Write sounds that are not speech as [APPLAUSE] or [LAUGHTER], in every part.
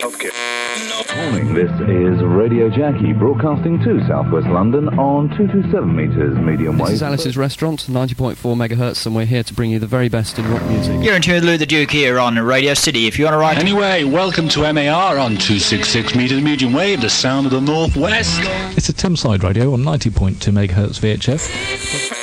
Healthcare. Morning, this is Radio Jackie broadcasting to southwest London on 227 metres medium wave. This is Alice's Restaurant, 90.4 megahertz, and we're here to bring you the very best in rock music. You're in tune with Lou the Duke here on Radio City. If you want to write, Anyway, welcome to MAR on 266 metres medium wave, the sound of the northwest. It's a Thameside radio on 90.2 MHz VHF.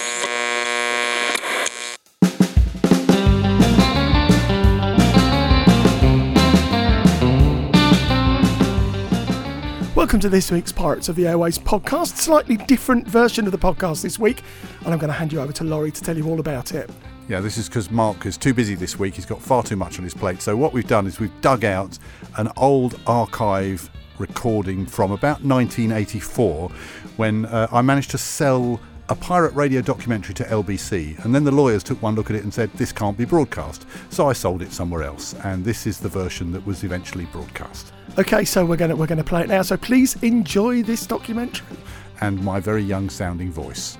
Welcome to this week's Pirates of the Airways podcast. Slightly different version of the podcast this week, and I'm going to hand you over to Lawrie to tell you all about it. Yeah, this is because Mark is too busy this week. He's got far too much on his plate. So, what we've done is we've dug out an old archive recording from about 1984 when uh, I managed to sell a pirate radio documentary to LBC. And then the lawyers took one look at it and said, this can't be broadcast. So, I sold it somewhere else. And this is the version that was eventually broadcast. Okay, so we're going to we're going to play it now. So please enjoy this documentary. And my very young sounding voice.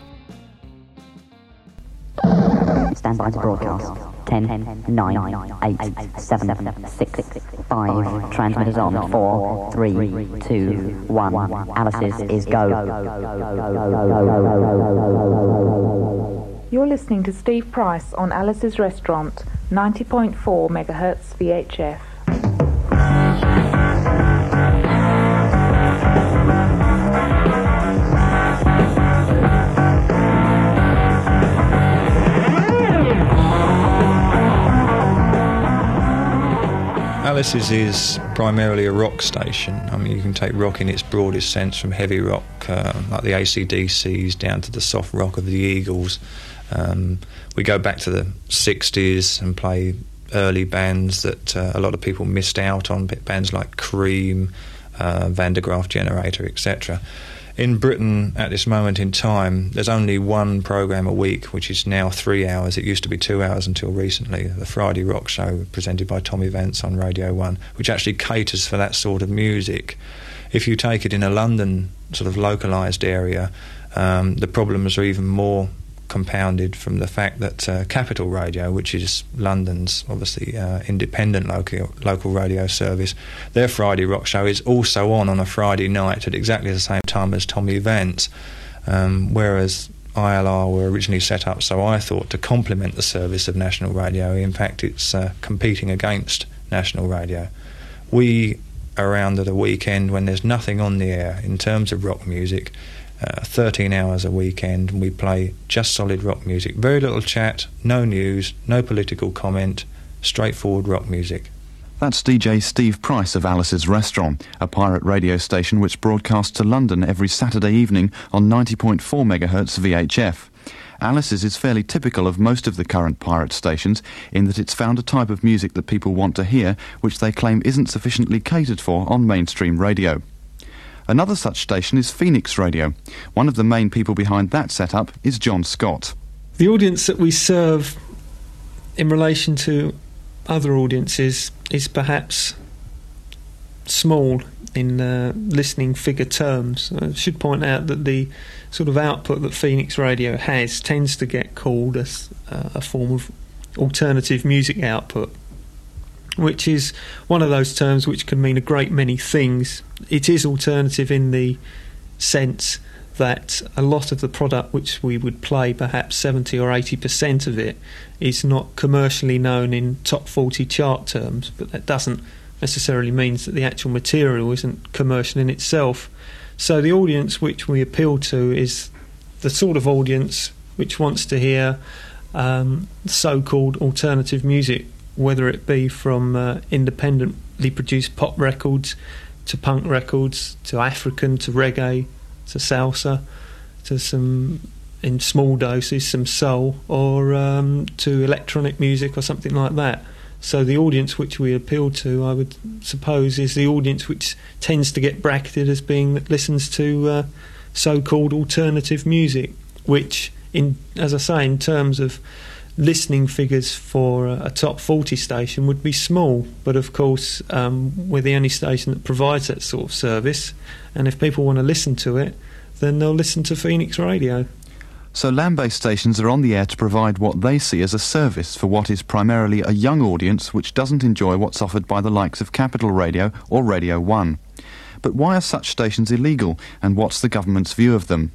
Stand by to broadcast. 10, 9, 8, 7, 6, 5. Transmitters on. 4, 3, 2, 1. Alice's is go. You're listening to Steve Price on Alice's Restaurant, 90.4 megahertz VHF. Alice's is primarily a rock station. I mean, you can take rock in its broadest sense from heavy rock, uh, like the ACDCs, down to the soft rock of the Eagles. Um, we go back to the 60s and play early bands that uh, a lot of people missed out on, bands like Cream, uh, Van der Graaf Generator, etc. In Britain, at this moment in time, there's only one program a week, which is now three hours. It used to be two hours until recently. The Friday Rock Show, presented by Tommy Vance on Radio 1, which actually caters for that sort of music. If you take it in a London sort of localised area, um, the problems are even more compounded from the fact that uh, Capital Radio, which is London's obviously uh, independent local local radio service, their Friday rock show is also on on a Friday night at exactly the same time as Tommy Vance, um, whereas. ILR were originally set up, so I thought, to complement the service of national radio. In fact, it's uh, competing against national radio. We, around at a weekend when there's nothing on the air in terms of rock music, uh, 13 hours a weekend, and we play just solid rock music. Very little chat, no news, no political comment, straightforward rock music. That's DJ Steve Price of Alice's Restaurant, a pirate radio station which broadcasts to London every Saturday evening on 90.4 MHz VHF. Alice's is fairly typical of most of the current pirate stations in that it's found a type of music that people want to hear which they claim isn't sufficiently catered for on mainstream radio. Another such station is Phoenix Radio. One of the main people behind that setup is John Scott. The audience that we serve in relation to other audiences is perhaps small in uh, listening figure terms. I should point out that the sort of output that Phoenix Radio has tends to get called a, uh, a form of alternative music output which is one of those terms which can mean a great many things. It is alternative in the sense that a lot of the product which we would play, perhaps 70 or 80% of it, is not commercially known in top 40 chart terms, but that doesn't necessarily means that the actual material isn't commercial in itself. So the audience which we appeal to is the sort of audience which wants to hear um, so-called alternative music whether it be from uh, independently produced pop records to punk records to African to reggae to salsa to some in small doses some soul or um, to electronic music or something like that. So the audience which we appeal to, I would suppose, is the audience which tends to get bracketed as being that listens to uh, so-called alternative music, which, in as I say, in terms of listening figures for a, a, top 40 station would be small, but of course, um, we're the only station that provides that sort of service, and if people want to listen to it, then they'll listen to Phoenix Radio. So land-based stations are on the air to provide what they see as a service for what is primarily a young audience which doesn't enjoy what's offered by the likes of Capital Radio or Radio 1. But why are such stations illegal and what's the government's view of them?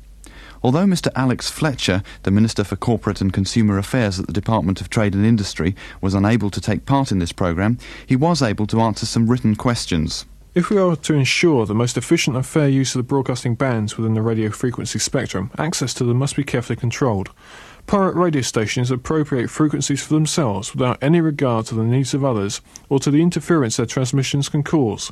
Although Mr. Alex Fletcher, the Minister for Corporate and Consumer Affairs at the Department of Trade and Industry, was unable to take part in this programme, he was able to answer some written questions. If we are to ensure the most efficient and fair use of the broadcasting bands within the radio frequency spectrum, access to them must be carefully controlled. Pirate radio stations appropriate frequencies for themselves without any regard to the needs of others or to the interference their transmissions can cause.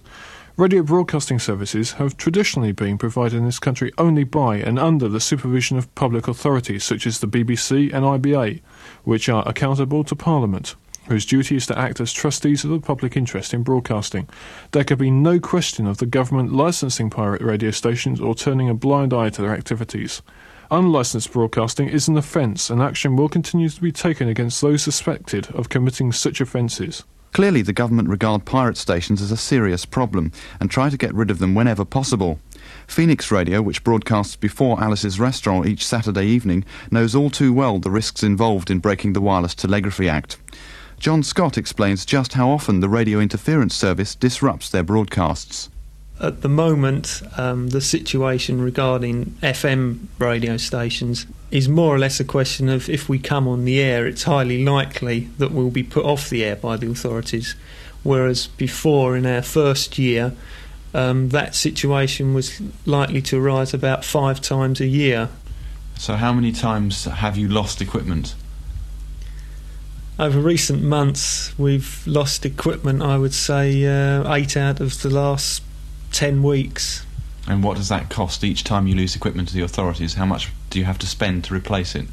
Radio broadcasting services have traditionally been provided in this country only by and under the supervision of public authorities such as the BBC and IBA, which are accountable to Parliament, whose duty is to act as trustees of the public interest in broadcasting. There can be no question of the government licensing pirate radio stations or turning a blind eye to their activities. Unlicensed broadcasting is an offence, and action will continue to be taken against those suspected of committing such offences. Clearly, the government regard pirate stations as a serious problem and try to get rid of them whenever possible. Phoenix Radio, which broadcasts before Alice's Restaurant each Saturday evening, knows all too well the risks involved in breaking the Wireless Telegraphy Act. John Scott explains just how often the radio interference service disrupts their broadcasts. At the moment, um, the situation regarding FM radio stations is more or less a question of if we come on the air, it's highly likely that we'll be put off the air by the authorities. Whereas before, in our first year, um, that situation was likely to arise about five times a year. So, how many times have you lost equipment? Over recent months, we've lost equipment, I would say, uh, eight out of the last 10 weeks. And what does that cost each time you lose equipment to the authorities? How much do you have to spend to replace it?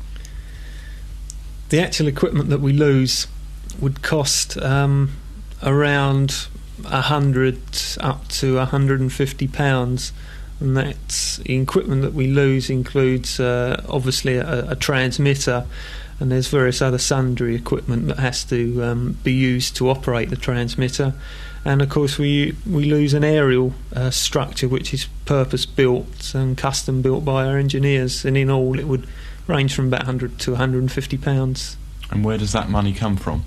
The actual equipment that we lose would cost um, around a hundred up to a hundred and fifty pounds, and that's the equipment that we lose includes uh, obviously a, a, transmitter, and there's various other sundry equipment that has to um, be used to operate the transmitter and of course we we lose an aerial uh, structure which is purpose built and custom built by our engineers. And in all it would range from about 100 to 150 pounds. And where does that money come from?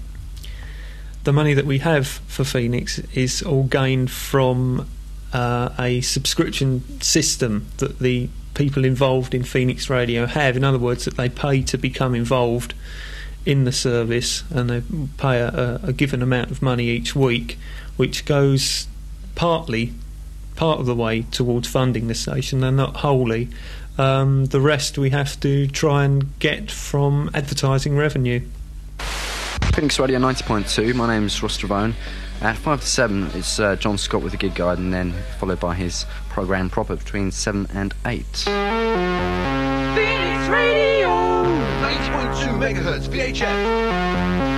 The money that we have for Phoenix is all gained from uh, a subscription system that the people involved in Phoenix Radio have. In other words that they pay to become involved in the service and they pay a, a given amount of money each week which goes partly part of the way towards funding the station and not wholly. Um, the rest we have to try and get from advertising revenue. Phoenix Radio 90.2, my name is Ross Travone. At 5 to 7, it's uh, John Scott with the Gig Guide, and then followed by his programme proper between 7 and 8. Phoenix Radio 90.2 megahertz VHF.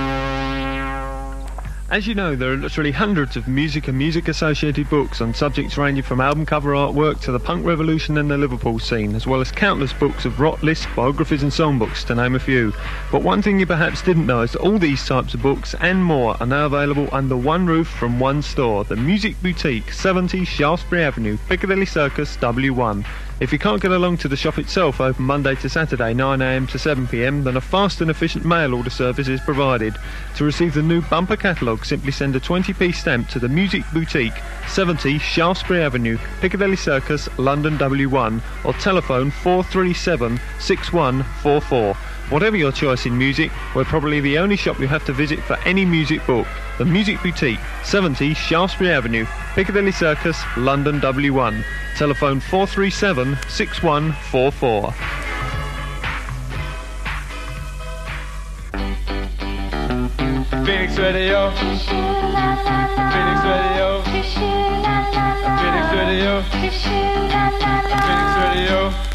As you know, there are literally hundreds of music and music associated books on subjects ranging from album cover artwork to the punk revolution and the Liverpool scene, as well as countless books of rock lists, biographies, and songbooks, to name a few. But one thing you perhaps didn't know is that all these types of books and more are now available under one roof from one store, the Music Boutique, 70 Shaftesbury Avenue, Piccadilly Circus, W1. If you can't get along to the shop itself, open Monday to Saturday, 9am to 7pm, then a fast and efficient mail order service is provided. To receive the new bumper catalogue, simply send a 20p stamp to the Music Boutique, 70 Shaftesbury Avenue, Piccadilly Circus, London W1, or telephone 437 6144. Whatever your choice in music, we're probably the only shop you have to visit for any music book. The Music Boutique, 70 Shaftesbury Avenue, Piccadilly Circus, London W1. Telephone 437 6144. Phoenix Radio. Phoenix Radio. Phoenix Radio. Phoenix Radio.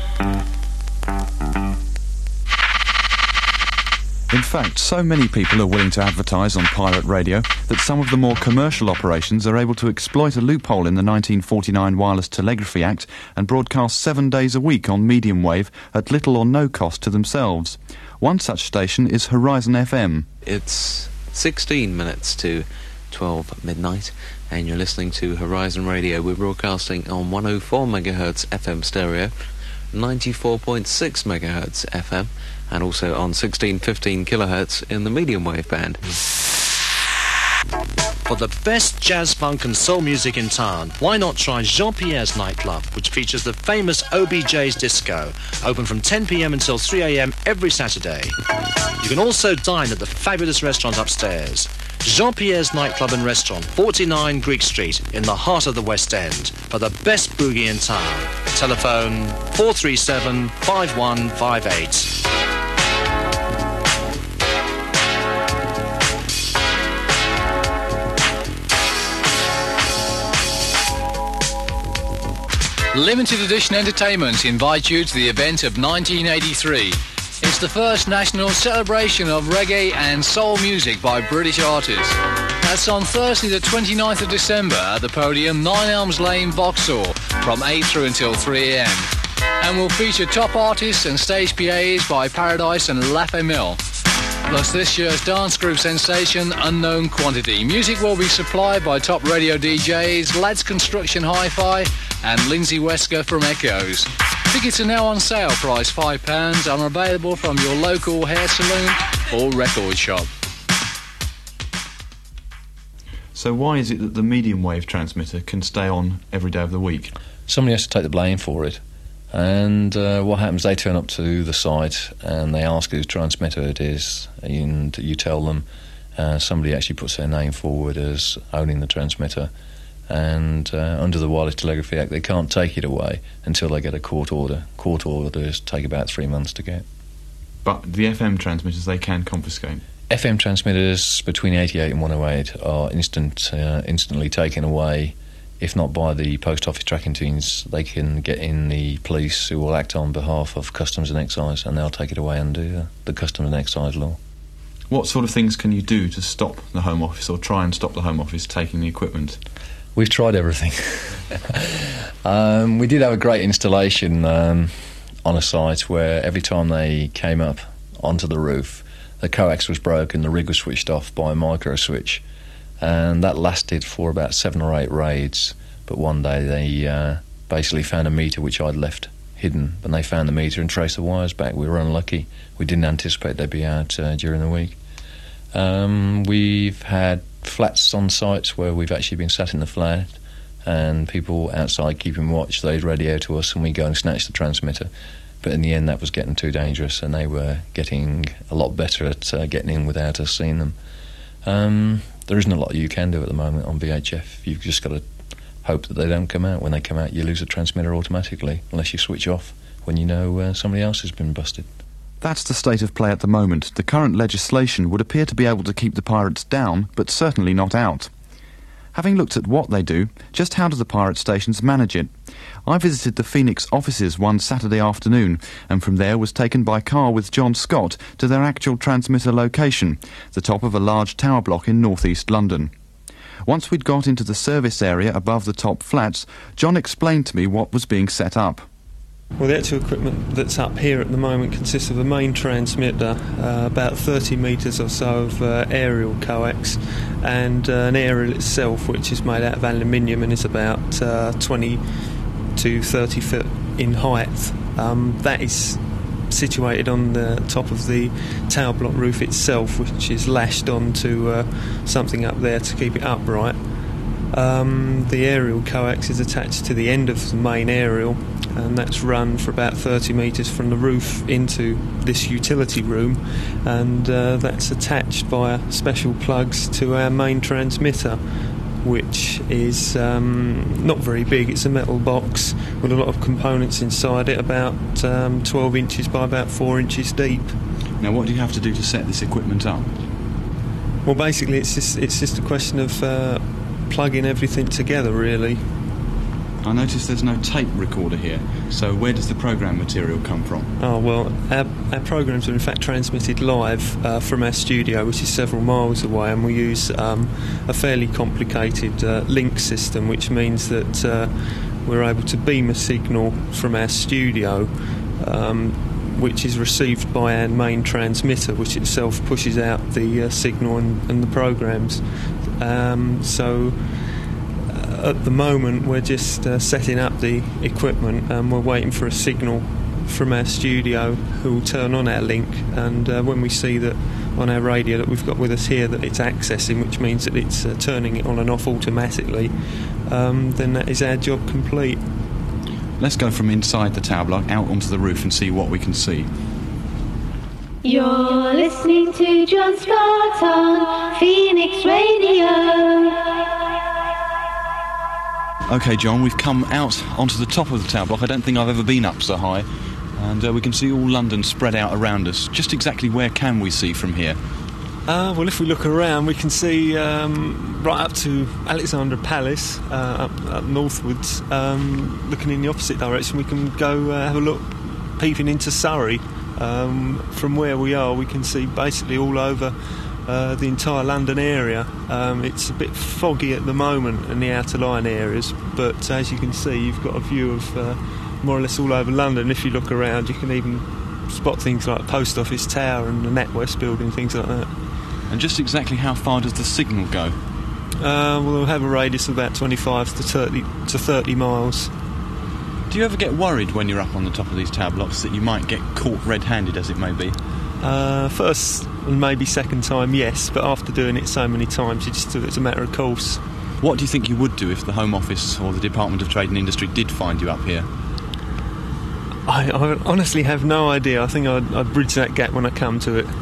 Fact, so many people are willing to advertise on pirate radio that some of the more commercial operations are able to exploit a loophole in the 1949 Wireless Telegraphy Act and broadcast seven days a week on medium wave at little or no cost to themselves. One such station is Horizon FM. It's 16 minutes to 12 midnight, and you're listening to Horizon Radio. We're broadcasting on 104 megahertz FM stereo 94.6 megahertz FM, and also on 1615 kilohertz in the medium wave band. For the best jazz, funk, and soul music in town, why not try Jean Pierre's nightclub, which features the famous OBJ's Disco, open from 10 pm until 3 am every Saturday. You can also dine at the fabulous restaurant upstairs. Jean Pierre's nightclub and restaurant, 49 Greek Street, in the heart of the West End, for the best boogie in town. Telephone 437 5158. Limited Edition Entertainment invite you to the event of 1983. It's the first national celebration of reggae and soul music by British artists. That's on Thursday the 29th of December at the podium 9 Elms Lane, Vauxhall from 8 through until 3am. And will feature top artists and stage PAs by Paradise and La Mill. Plus this year's dance group sensation, Unknown Quantity. Music will be supplied by top radio DJs, Lads Construction Hi-Fi and Lindsay Wesker from Echoes. Tickets are now on sale, price £5, and are available from your local hair salon or record shop. So why is it that the medium wave transmitter can stay on every day of the week? Somebody has to take the blame for it. And uh, what happens? They turn up to the site and they ask whose transmitter it is, and you tell them. Uh, somebody actually puts their name forward as owning the transmitter, and uh, under the Wireless Telegraphy Act, they can't take it away until they get a court order. Court orders take about three months to get. But the FM transmitters they can confiscate. FM transmitters between 88 and 108 are instant, uh, instantly taken away if not by the post office tracking teams, they can get in the police who will act on behalf of customs and excise and they'll take it away under the customs and excise law. What sort of things can you do to stop the Home Office or try and stop the Home Office taking the equipment? We've tried everything. [LAUGHS] um, we did have a great installation um, on a site where every time they came up onto the roof, the coax was broken, the rig was switched off by a micro switch and that lasted for about seven or eight raids. But one day they uh, basically found a meter which I'd left hidden, and they found the meter and traced the wires back. We were unlucky. We didn't anticipate they'd be out uh, during the week. Um, we've had flats on sites where we've actually been sat in the flat and people outside keeping watch. They'd radio to us and we go and snatch the transmitter. But in the end, that was getting too dangerous, and they were getting a lot better at uh, getting in without us seeing them. Um, there isn't a lot you can do at the moment on VHF. You've just got to hope that they don't come out. When they come out, you lose a transmitter automatically, unless you switch off when you know uh, somebody else has been busted. That's the state of play at the moment. The current legislation would appear to be able to keep the pirates down, but certainly not out. Having looked at what they do, just how do the pirate stations manage it? I visited the Phoenix offices one Saturday afternoon, and from there was taken by car with John Scott to their actual transmitter location, the top of a large tower block in northeast London. Once we'd got into the service area above the top flats, John explained to me what was being set up. Well, the actual equipment that's up here at the moment consists of a main transmitter, uh, about 30 metres or so of uh, aerial coax, and uh, an aerial itself, which is made out of aluminium and is about uh, 20 to 30 foot in height. Um, that is situated on the top of the tower block roof itself, which is lashed onto uh, something up there to keep it upright. Um, the aerial coax is attached to the end of the main aerial, and that's run for about 30 metres from the roof into this utility room, and uh, that's attached via special plugs to our main transmitter. Which is um, not very big. It's a metal box with a lot of components inside it, about um, 12 inches by about 4 inches deep. Now, what do you have to do to set this equipment up? Well, basically, it's just it's just a question of uh, plugging everything together, really. I notice there's no tape recorder here, so where does the program material come from? Oh, well, our, our programs are in fact transmitted live uh, from our studio, which is several miles away, and we use um, a fairly complicated uh, link system, which means that uh, we're able to beam a signal from our studio. Um, which is received by our main transmitter, which itself pushes out the uh, signal and, and, the programs. Um, so uh, at the moment, we're just uh, setting up the equipment and we're waiting for a signal from our studio who will turn on our link, and uh, when we see that on our radio that we've got with us here that it's accessing, which means that it's uh, turning it on and off automatically, um, then that is our job complete. Let's go from inside the tower block out onto the roof and see what we can see. You're listening to John Scott on Phoenix Radio. Okay, John, we've come out onto the top of the tower block. I don't think I've ever been up so high. And uh, we can see all London spread out around us. Just exactly where can we see from here? Uh, well, if we look around, we can see um, right up to Alexandra Palace, uh, up, up northwards. Um, looking in the opposite direction, we can go uh, have a look, peeping into Surrey. Um, from where we are, we can see basically all over uh, the entire London area. Um, it's a bit foggy at the moment in the outer line areas, but as you can see, you've got a view of uh, more or less all over London. If you look around, you can even spot things like Post Office Tower and the NatWest building, things like that. And just exactly how far does the signal go? Uh, well, we'll have a radius of about 25 to 30, to 30 miles. Do you ever get worried when you're up on the top of these tower blocks that you might get caught red handed, as it may be? Uh, first and maybe second time, yes, but after doing it so many times, you just do it as a matter of course. What do you think you would do if the Home Office or the Department of Trade and Industry did find you up here? I, I honestly have no idea. I think I'd, I'd bridge that gap when I come to it. [LAUGHS]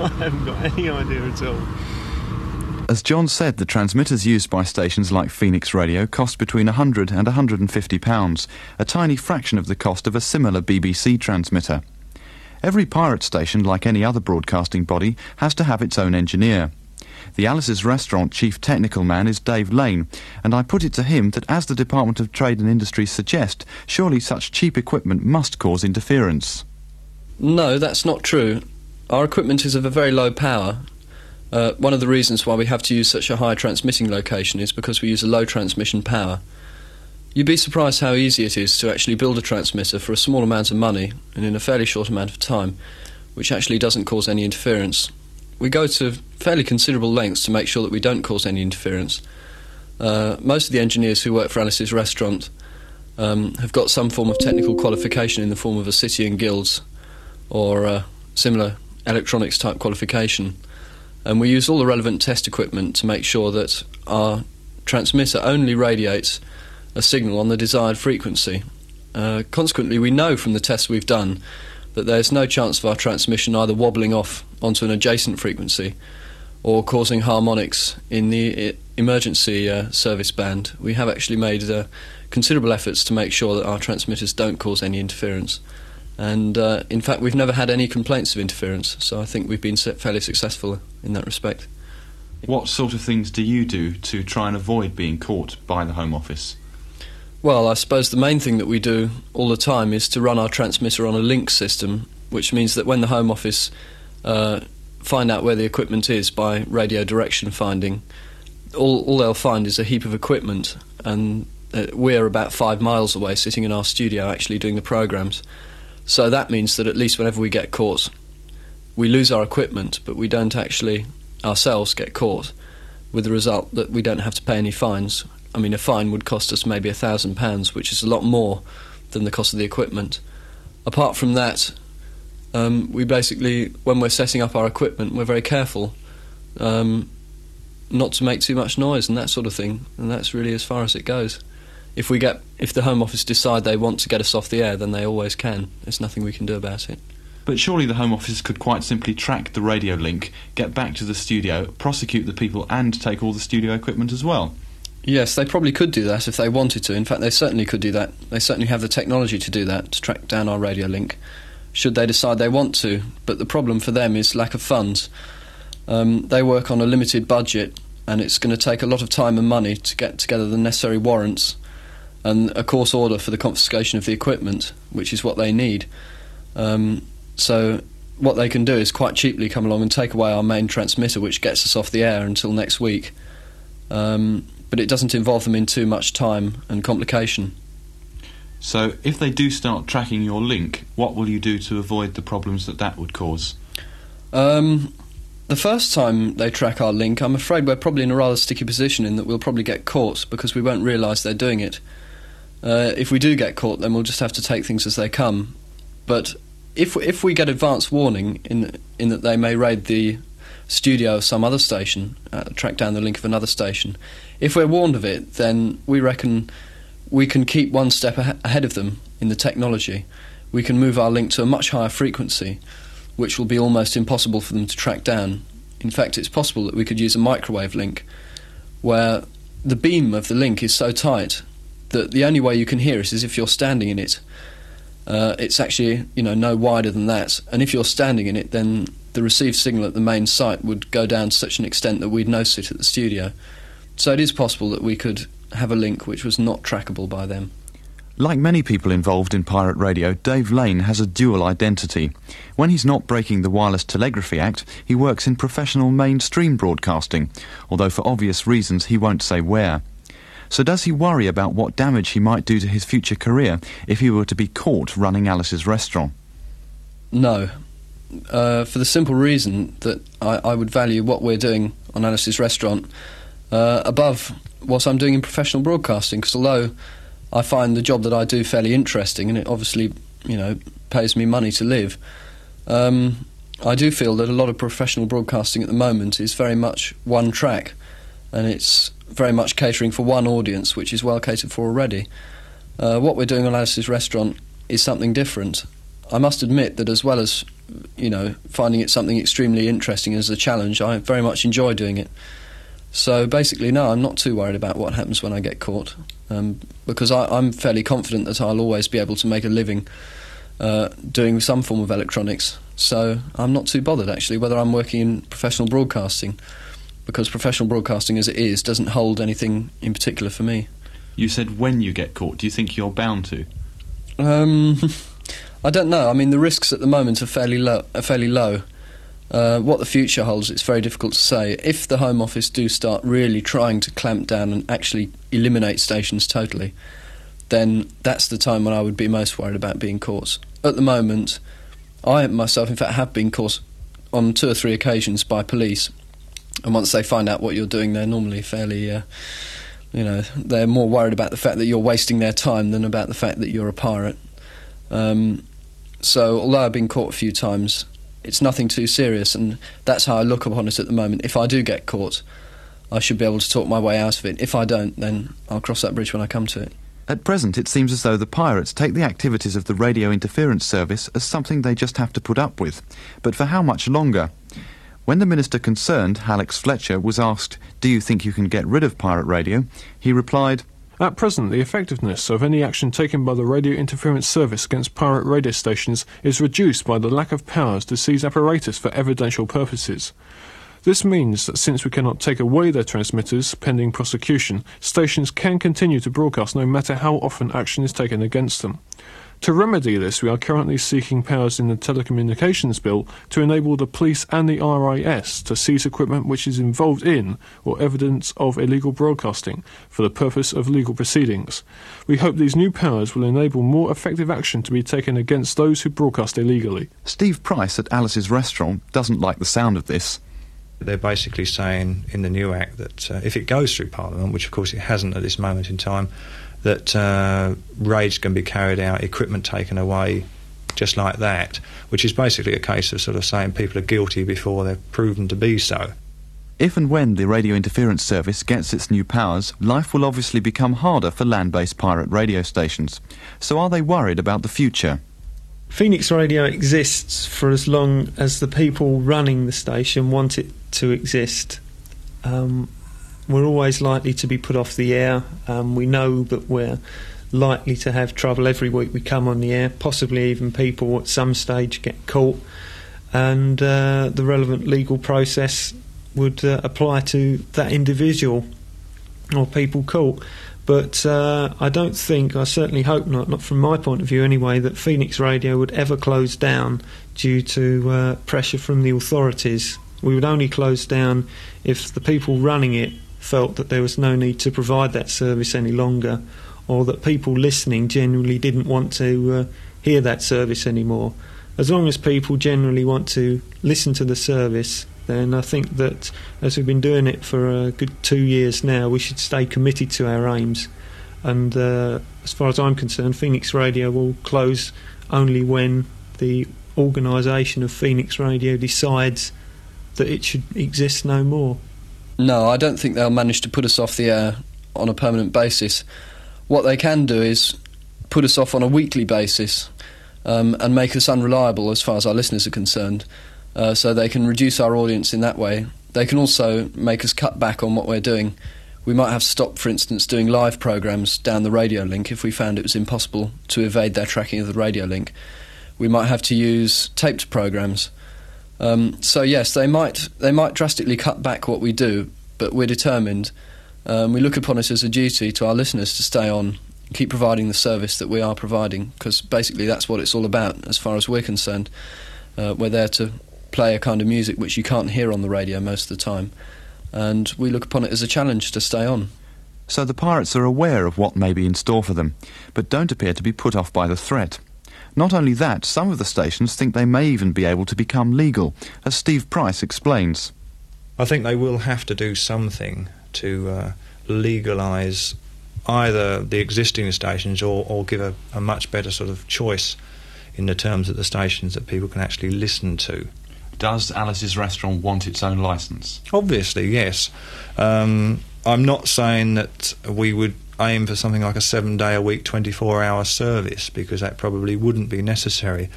I haven't got any idea at all. As John said, the transmitters used by stations like Phoenix Radio cost between 100 and 150 pounds, a tiny fraction of the cost of a similar BBC transmitter. Every pirate station, like any other broadcasting body, has to have its own engineer. The Alice's Restaurant chief technical man is Dave Lane, and I put it to him that as the Department of Trade and Industry suggest, surely such cheap equipment must cause interference. No, that's not true. Our equipment is of a very low power. Uh, one of the reasons why we have to use such a high transmitting location is because we use a low transmission power. You'd be surprised how easy it is to actually build a transmitter for a small amount of money and in a fairly short amount of time, which actually doesn't cause any interference. We go to fairly considerable lengths to make sure that we don't cause any interference. Uh, most of the engineers who work for Alice's restaurant um, have got some form of technical qualification in the form of a city and guilds or uh, similar electronics type qualification. And we use all the relevant test equipment to make sure that our transmitter only radiates a signal on the desired frequency. Uh, consequently, we know from the tests we've done that there's no chance of our transmission either wobbling off onto an adjacent frequency or causing harmonics in the emergency uh, service band. We have actually made uh, considerable efforts to make sure that our transmitters don't cause any interference. And uh, in fact, we've never had any complaints of interference, so I think we've been fairly successful in that respect. What sort of things do you do to try and avoid being caught by the Home Office? Well, I suppose the main thing that we do all the time is to run our transmitter on a link system, which means that when the Home Office uh, find out where the equipment is by radio direction finding, all, all they'll find is a heap of equipment, and uh, we're about five miles away, sitting in our studio, actually doing the programs. So that means that at least whenever we get caught, we lose our equipment, but we don't actually ourselves get caught, with the result that we don't have to pay any fines. I mean, a fine would cost us maybe a thousand pounds, which is a lot more than the cost of the equipment. Apart from that, um, we basically, when we're setting up our equipment, we're very careful um, not to make too much noise and that sort of thing, and that's really as far as it goes if we get if the Home Office decide they want to get us off the air, then they always can. There's nothing we can do about it. But surely the Home Office could quite simply track the radio link, get back to the studio, prosecute the people, and take all the studio equipment as well. Yes, they probably could do that if they wanted to. In fact, they certainly could do that. They certainly have the technology to do that, to track down our radio link, should they decide they want to. But the problem for them is lack of funds. Um, they work on a limited budget, and it's going to take a lot of time and money to get together the necessary warrants and a court order for the confiscation of the equipment, which is what they need. Um, so what they can do is quite cheaply come along and take away our main transmitter, which gets us off the air until next week. Um, but it doesn't involve them in too much time and complication. So, if they do start tracking your link, what will you do to avoid the problems that that would cause? Um, the first time they track our link, I'm afraid we're probably in a rather sticky position in that we'll probably get caught because we won't realise they're doing it. Uh, if we do get caught, then we'll just have to take things as they come. But if if we get advance warning in in that they may raid the studio of some other station, uh, track down the link of another station, if we're warned of it, then we reckon we can keep one step ah- ahead of them in the technology. We can move our link to a much higher frequency, which will be almost impossible for them to track down. In fact, it's possible that we could use a microwave link where the beam of the link is so tight that the only way you can hear it is if you're standing in it. Uh, it's actually you know no wider than that, and if you're standing in it, then the received signal at the main site would go down to such an extent that we'd notice it at the studio. So it is possible that we could have a link which was not trackable by them. Like many people involved in pirate radio, Dave Lane has a dual identity. When he's not breaking the Wireless Telegraphy Act, he works in professional mainstream broadcasting, although for obvious reasons he won't say where. So does he worry about what damage he might do to his future career if he were to be caught running Alice's restaurant? No, uh, for the simple reason that I, I, would value what we're doing on Alice's restaurant uh, above what I'm doing in professional broadcasting. Because although I find the job that I do fairly interesting, and it obviously, you know, pays me money to live, um, I do feel that a lot of professional broadcasting at the moment is very much one track, and it's very much catering for one audience, which is well catered for already. Uh, what we're doing on Alice's restaurant is something different. I must admit that as well as you know finding it something extremely interesting as a challenge, I very much enjoy doing it. So basically, no, I'm not too worried about what happens when I get caught, um, because I, am fairly confident that I'll always be able to make a living uh, doing some form of electronics. So I'm not too bothered actually whether I'm working in professional broadcasting because professional broadcasting as it is doesn't hold anything in particular for me. You said when you get caught, do you think you're bound to? Um, [LAUGHS] I don't know. I mean, the risks at the moment are fairly low. Are fairly low. Uh, what the future holds, it's very difficult to say. If the Home Office do start really trying to clamp down and actually eliminate stations totally, then that's the time when I would be most worried about being caught. At the moment, I myself, in fact, have been caught on two or three occasions by police and once they find out what you're doing, they're normally fairly, uh, you know, they're more worried about the fact that you're wasting their time than about the fact that you're a pirate. Um, so, although I've been caught a few times, it's nothing too serious, and that's how I look upon it at the moment. If I do get caught, I should be able to talk my way out of it. If I don't, then I'll cross that bridge when I come to it. At present, it seems as though the pirates take the activities of the radio interference service as something they just have to put up with. But for how much longer? When the minister concerned, Alex Fletcher, was asked, Do you think you can get rid of pirate radio? he replied, At present, the effectiveness of any action taken by the Radio Interference Service against pirate radio stations is reduced by the lack of powers to seize apparatus for evidential purposes. This means that since we cannot take away their transmitters pending prosecution, stations can continue to broadcast no matter how often action is taken against them. To remedy this, we are currently seeking powers in the Telecommunications Bill to enable the police and the RIS to seize equipment which is involved in or evidence of illegal broadcasting for the purpose of legal proceedings. We hope these new powers will enable more effective action to be taken against those who broadcast illegally. Steve Price at Alice's restaurant doesn't like the sound of this. They're basically saying in the new Act that uh, if it goes through Parliament, which of course it hasn't at this moment in time, that uh, raids can be carried out, equipment taken away, just like that, which is basically a case of sort of saying people are guilty before they're proven to be so. If and when the Radio Interference Service gets its new powers, life will obviously become harder for land based pirate radio stations. So are they worried about the future? Phoenix Radio exists for as long as the people running the station want it to exist. Um, we're always likely to be put off the air. Um, we know that we're likely to have trouble every week we come on the air, possibly even people at some stage get caught, and uh, the relevant legal process would uh, apply to that individual or people caught. But uh, I don't think, I certainly hope not, not from my point of view anyway, that Phoenix Radio would ever close down due to uh, pressure from the authorities. We would only close down if the people running it felt that there was no need to provide that service any longer, or that people listening genuinely didn't want to uh, hear that service anymore. As long as people generally want to listen to the service, then I think that as we've been doing it for a good two years now, we should stay committed to our aims. And uh, as far as I'm concerned, Phoenix Radio will close only when the organisation of Phoenix Radio decides that it should exist no more. No, I don't think they'll manage to put us off the air on a permanent basis. What they can do is put us off on a weekly basis um, and make us unreliable as far as our listeners are concerned. Uh, so they can reduce our audience in that way. They can also make us cut back on what we're doing. We might have to stop, for instance, doing live programs down the radio link if we found it was impossible to evade their tracking of the radio link. We might have to use taped programs. Um, so yes, they might they might drastically cut back what we do, but we're determined. Um, we look upon it as a duty to our listeners to stay on, keep providing the service that we are providing, because basically that's what it's all about, as far as we're concerned. Uh, we're there to play a kind of music which you can't hear on the radio most of the time, and we look upon it as a challenge to stay on. So the pirates are aware of what may be in store for them, but don't appear to be put off by the threat. Not only that, some of the stations think they may even be able to become legal, as Steve Price explains. I think they will have to do something to uh, legalise either the existing stations or, or give a, a much better sort of choice in the terms of the stations that people can actually listen to. Does Alice's Restaurant want its own licence? Obviously, yes. Um, I'm not saying that we would aim for something like a seven day a week, 24 hour service because that probably wouldn't be necessary.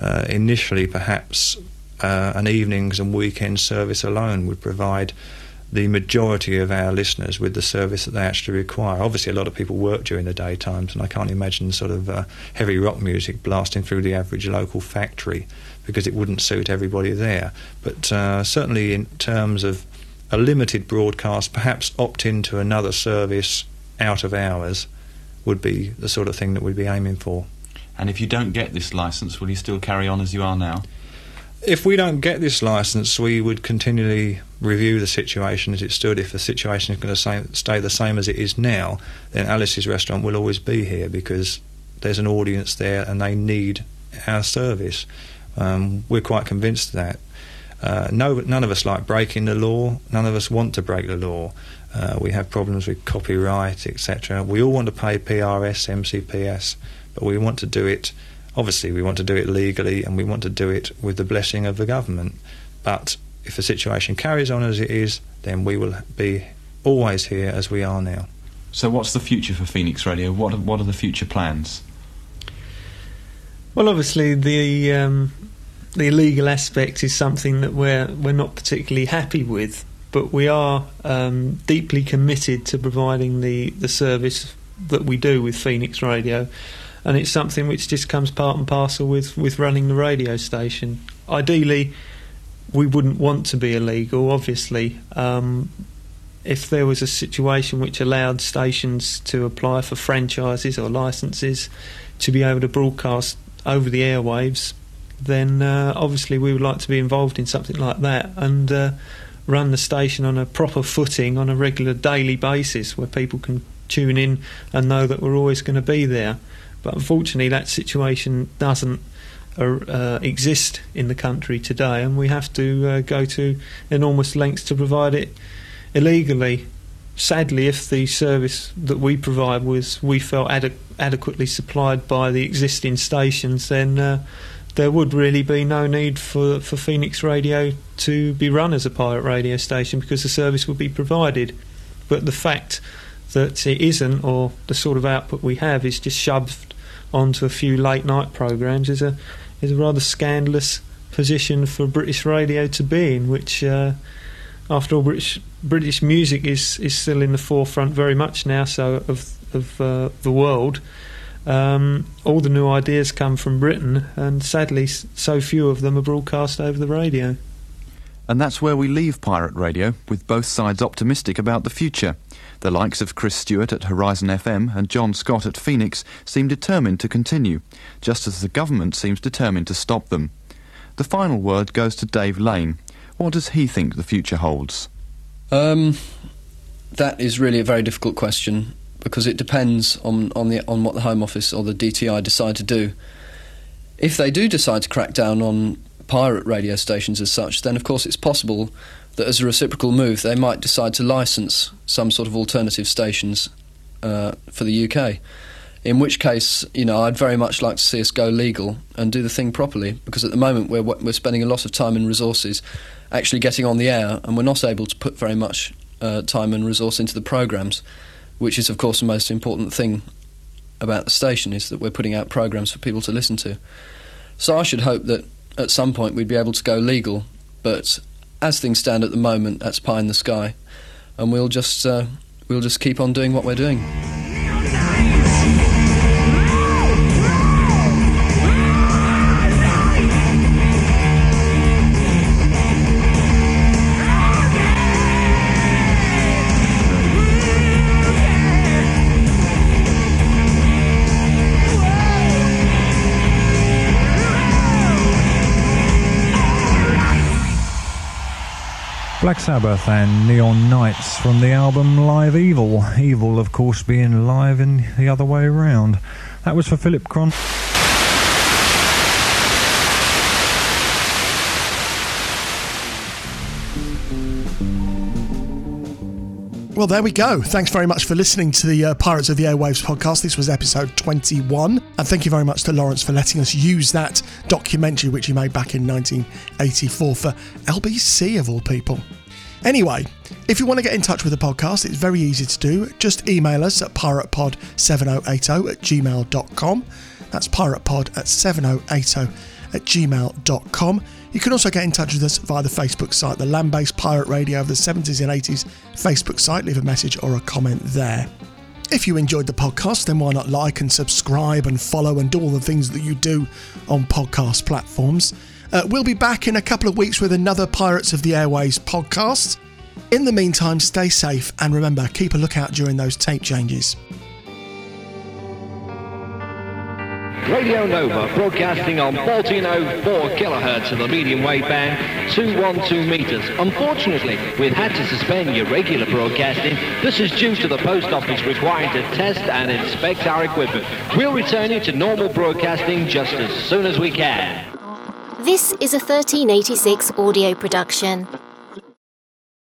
Uh, initially, perhaps uh, an evenings and weekend service alone would provide the majority of our listeners with the service that they actually require. Obviously, a lot of people work during the daytimes, and I can't imagine sort of uh, heavy rock music blasting through the average local factory because it wouldn't suit everybody there. But uh, certainly, in terms of a limited broadcast, perhaps opt into another service out of hours would be the sort of thing that we'd be aiming for. And if you don't get this licence, will you still carry on as you are now? If we don't get this licence, we would continually review the situation as it stood. If the situation is going to stay the same as it is now, then Alice's restaurant will always be here because there's an audience there and they need our service. Um, we're quite convinced of that. Uh, no, none of us like breaking the law. None of us want to break the law. Uh, we have problems with copyright, etc. We all want to pay PRS, MCPS, but we want to do it Obviously, we want to do it legally and we want to do it with the blessing of the government. But if the situation carries on as it is, then we will be always here as we are now. So, what's the future for Phoenix Radio? What are, what are the future plans? Well, obviously, the um, the illegal aspect is something that we're we're not particularly happy with, but we are um, deeply committed to providing the the service that we do with Phoenix Radio and it's something which just comes part and parcel with, with running the radio station. Ideally, we wouldn't want to be illegal, obviously. Um, if there was a situation which allowed stations to apply for franchises or licenses to be able to broadcast over the airwaves, then uh, obviously we would like to be involved in something like that and uh, run the station on a proper footing on a regular daily basis where people can tune in and know that we're always going to be there. But unfortunately, that situation doesn't uh, uh, exist in the country today, and we have to uh, go to enormous lengths to provide it illegally. Sadly, if the service that we provide was we felt ade- adequately supplied by the existing stations, then uh, there would really be no need for, for Phoenix Radio to be run as a pirate radio station because the service would be provided. But the fact that it isn't, or the sort of output we have, is just shoved onto a few late night programs is a is a rather scandalous position for British radio to be in, which. Uh, after all, British British music is, is still in the forefront very much now. So of of uh, the world, um, all the new ideas come from Britain, and sadly, so few of them are broadcast over the radio. And that's where we leave pirate radio, with both sides optimistic about the future. The likes of Chris Stewart at Horizon FM and John Scott at Phoenix seem determined to continue, just as the government seems determined to stop them. The final word goes to Dave Lane. What does he think the future holds? Um, that is really a very difficult question because it depends on, on, the, on what the Home Office or the DTI decide to do. If they do decide to crack down on pirate radio stations as such, then of course it's possible that as a reciprocal move they might decide to license some sort of alternative stations uh, for the UK. In which case, you know, I'd very much like to see us go legal and do the thing properly, because at the moment we're we're spending a lot of time and resources actually getting on the air, and we're not able to put very much uh, time and resource into the programs, which is of course the most important thing about the station is that we're putting out programs for people to listen to. So I should hope that at some point we'd be able to go legal, but as things stand at the moment, that's pie in the sky, and we'll just uh, we'll just keep on doing what we're doing. Black Sabbath and Neon Knights from the album Live Evil. Evil, of course, being live and the other way around. That was for Philip Cron. Well, there we go. Thanks very much for listening to the uh, Pirates of the Airwaves podcast. This was episode 21. And thank you very much to Lawrence for letting us use that documentary which he made back in 1984 for LBC, of all people. Anyway, if you want to get in touch with the podcast, it's very easy to do. Just email us at piratepod7080 at gmail.com. That's piratepod at 7080 at gmail.com. You can also get in touch with us via the Facebook site, the Land Based Pirate Radio of the 70s and 80s Facebook site. Leave a message or a comment there. If you enjoyed the podcast, then why not like and subscribe and follow and do all the things that you do on podcast platforms? Uh, we'll be back in a couple of weeks with another Pirates of the Airways podcast. In the meantime, stay safe and remember, keep a lookout during those tape changes. Radio Nova broadcasting on 1404 kilohertz of the medium wave band, 212 meters. Unfortunately, we've had to suspend your regular broadcasting. This is due to the post office requiring to test and inspect our equipment. We'll return you to normal broadcasting just as soon as we can. This is a 1386 audio production.